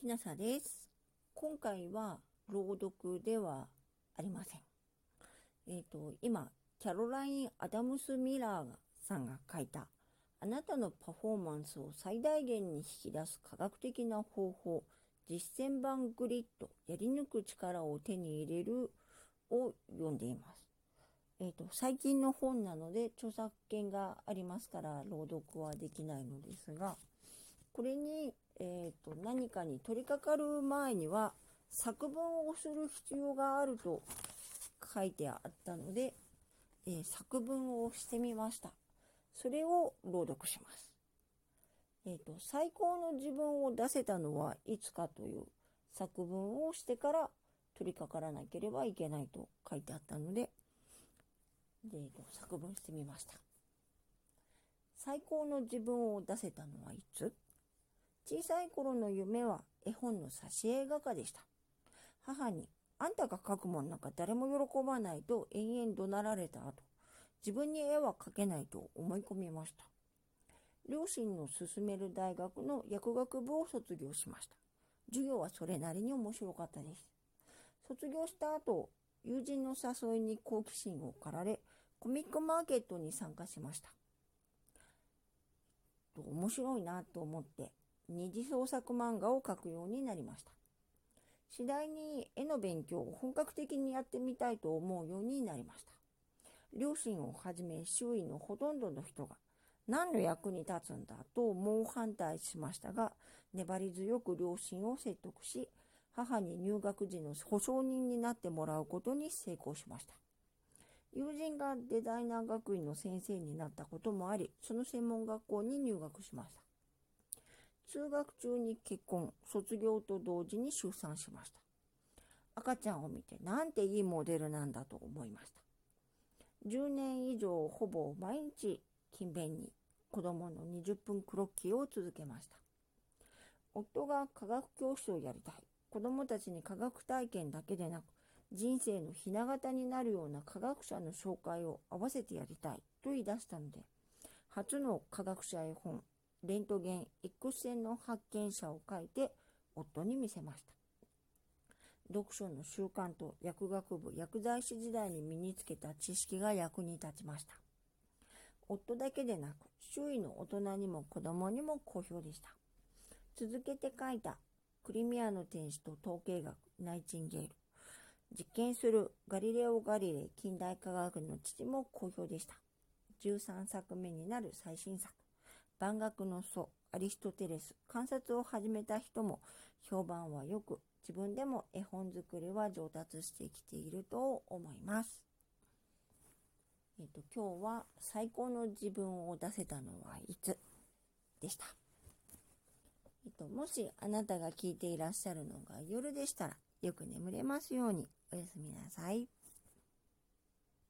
きなさです。今回は朗読ではありません。えっ、ー、と、今、キャロライン・アダムス・ミラーさんが書いた、あなたのパフォーマンスを最大限に引き出す科学的な方法、実践版グリッド、やり抜く力を手に入れるを読んでいます。えっ、ー、と、最近の本なので著作権がありますから朗読はできないのですが、これにえーと、何かに取り掛かる前には作文をする必要があると書いてあったので、えー、作文をしてみました。それを朗読します。えっ、ー、と、最高の自分を出せたのはいつかという作文をしてから取り掛からなければいけないと書いてあったので、でえーと作文してみました。最高の自分を出せたのはいつ？小さい頃の夢は絵本の挿絵画家でした。母に、あんたが描くもんなんか誰も喜ばないと延々怒鳴られた後、自分に絵は描けないと思い込みました。両親の進める大学の薬学部を卒業しました。授業はそれなりに面白かったです。卒業した後、友人の誘いに好奇心を駆られ、コミックマーケットに参加しました。面白いなと思って二次創作漫画を描くようになりました。次第に絵の勉強を本格的にやってみたいと思うようになりました。両親をはじめ周囲のほとんどの人が何の役に立つんだと猛反対しましたが、粘り強く両親を説得し、母に入学時の保証人になってもらうことに成功しました。友人がデザイナー学院の先生になったこともあり、その専門学校に入学しました。通学中に結婚、卒業と同時に出産しました。赤ちゃんを見てなんていいモデルなんだと思いました。10年以上ほぼ毎日勤勉に子供の20分クロッキーを続けました。夫が科学教師をやりたい。子供たちに科学体験だけでなく、人生のひな形になるような科学者の紹介を合わせてやりたいと言い出したので、初の科学者絵本、レントゲン X 線の発見者を書いて夫に見せました。読書の習慣と薬学部薬剤師時代に身につけた知識が役に立ちました。夫だけでなく周囲の大人にも子供にも好評でした。続けて書いたクリミアの天使と統計学ナイチンゲール。実験するガリレオ・ガリレイ近代科学の父も好評でした。13作目になる最新作。万学の祖、アリストテレス、観察を始めた人も評判は良く、自分でも絵本作りは上達してきていると思います。えっ、と、今日は最高の自分を出せたのはいつ？でした。えっ、と、もしあなたが聞いていらっしゃるのが夜でしたら、よく眠れますようにおやすみなさい。